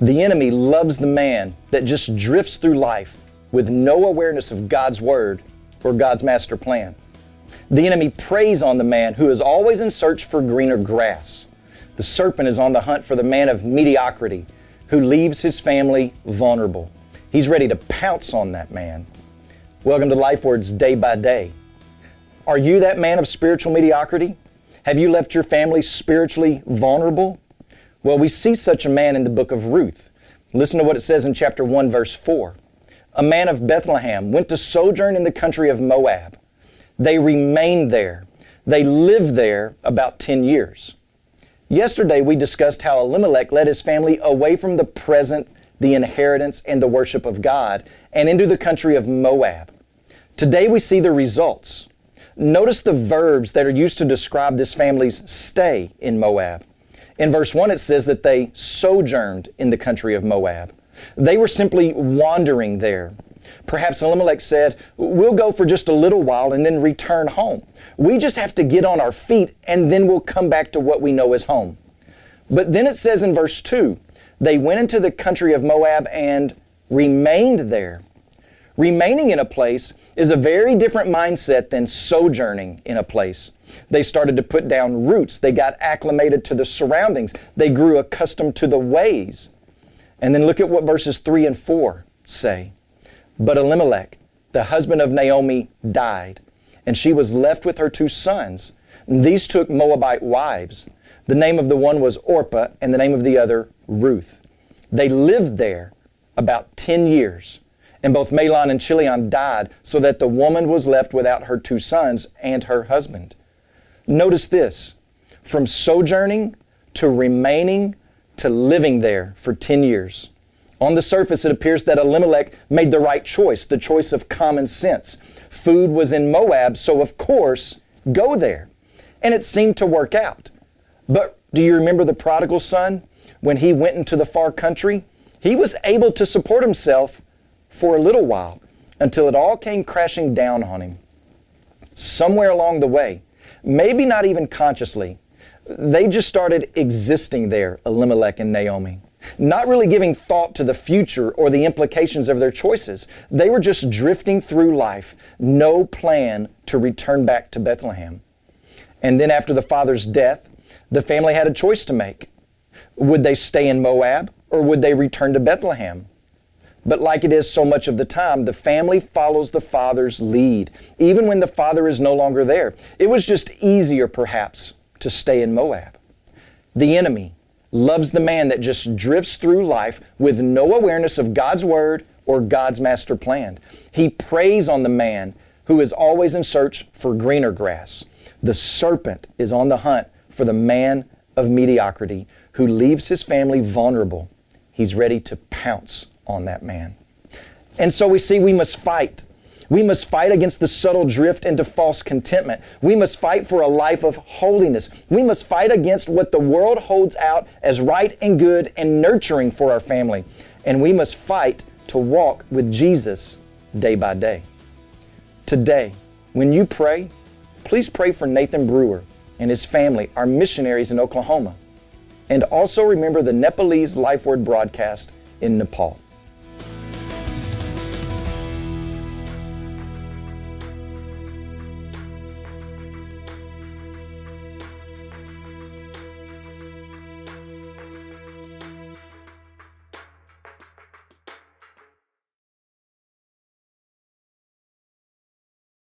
The enemy loves the man that just drifts through life with no awareness of God's word or God's master plan. The enemy preys on the man who is always in search for greener grass. The serpent is on the hunt for the man of mediocrity who leaves his family vulnerable. He's ready to pounce on that man. Welcome to Life Words Day by Day. Are you that man of spiritual mediocrity? Have you left your family spiritually vulnerable? Well, we see such a man in the book of Ruth. Listen to what it says in chapter 1, verse 4. A man of Bethlehem went to sojourn in the country of Moab. They remained there. They lived there about 10 years. Yesterday, we discussed how Elimelech led his family away from the present, the inheritance, and the worship of God and into the country of Moab. Today, we see the results. Notice the verbs that are used to describe this family's stay in Moab. In verse 1, it says that they sojourned in the country of Moab. They were simply wandering there. Perhaps Elimelech said, We'll go for just a little while and then return home. We just have to get on our feet and then we'll come back to what we know as home. But then it says in verse 2 they went into the country of Moab and remained there. Remaining in a place is a very different mindset than sojourning in a place. They started to put down roots. They got acclimated to the surroundings. They grew accustomed to the ways. And then look at what verses 3 and 4 say. But Elimelech, the husband of Naomi, died, and she was left with her two sons. And these took Moabite wives. The name of the one was Orpah, and the name of the other, Ruth. They lived there about 10 years. And both Mahlon and Chilion died, so that the woman was left without her two sons and her husband. Notice this from sojourning to remaining to living there for 10 years. On the surface, it appears that Elimelech made the right choice, the choice of common sense. Food was in Moab, so of course, go there. And it seemed to work out. But do you remember the prodigal son? When he went into the far country, he was able to support himself for a little while until it all came crashing down on him. Somewhere along the way, maybe not even consciously, they just started existing there, Elimelech and Naomi, not really giving thought to the future or the implications of their choices. They were just drifting through life, no plan to return back to Bethlehem. And then after the father's death, the family had a choice to make. Would they stay in Moab or would they return to Bethlehem? But like it is so much of the time, the family follows the father's lead, even when the father is no longer there. It was just easier, perhaps, to stay in Moab. The enemy loves the man that just drifts through life with no awareness of God's word or God's master plan. He preys on the man who is always in search for greener grass. The serpent is on the hunt for the man of mediocrity who leaves his family vulnerable. He's ready to pounce on that man. And so we see we must fight. We must fight against the subtle drift into false contentment. We must fight for a life of holiness. We must fight against what the world holds out as right and good and nurturing for our family. And we must fight to walk with Jesus day by day. Today, when you pray, please pray for Nathan Brewer and his family, our missionaries in Oklahoma. And also remember the Nepalese Life Word broadcast in Nepal.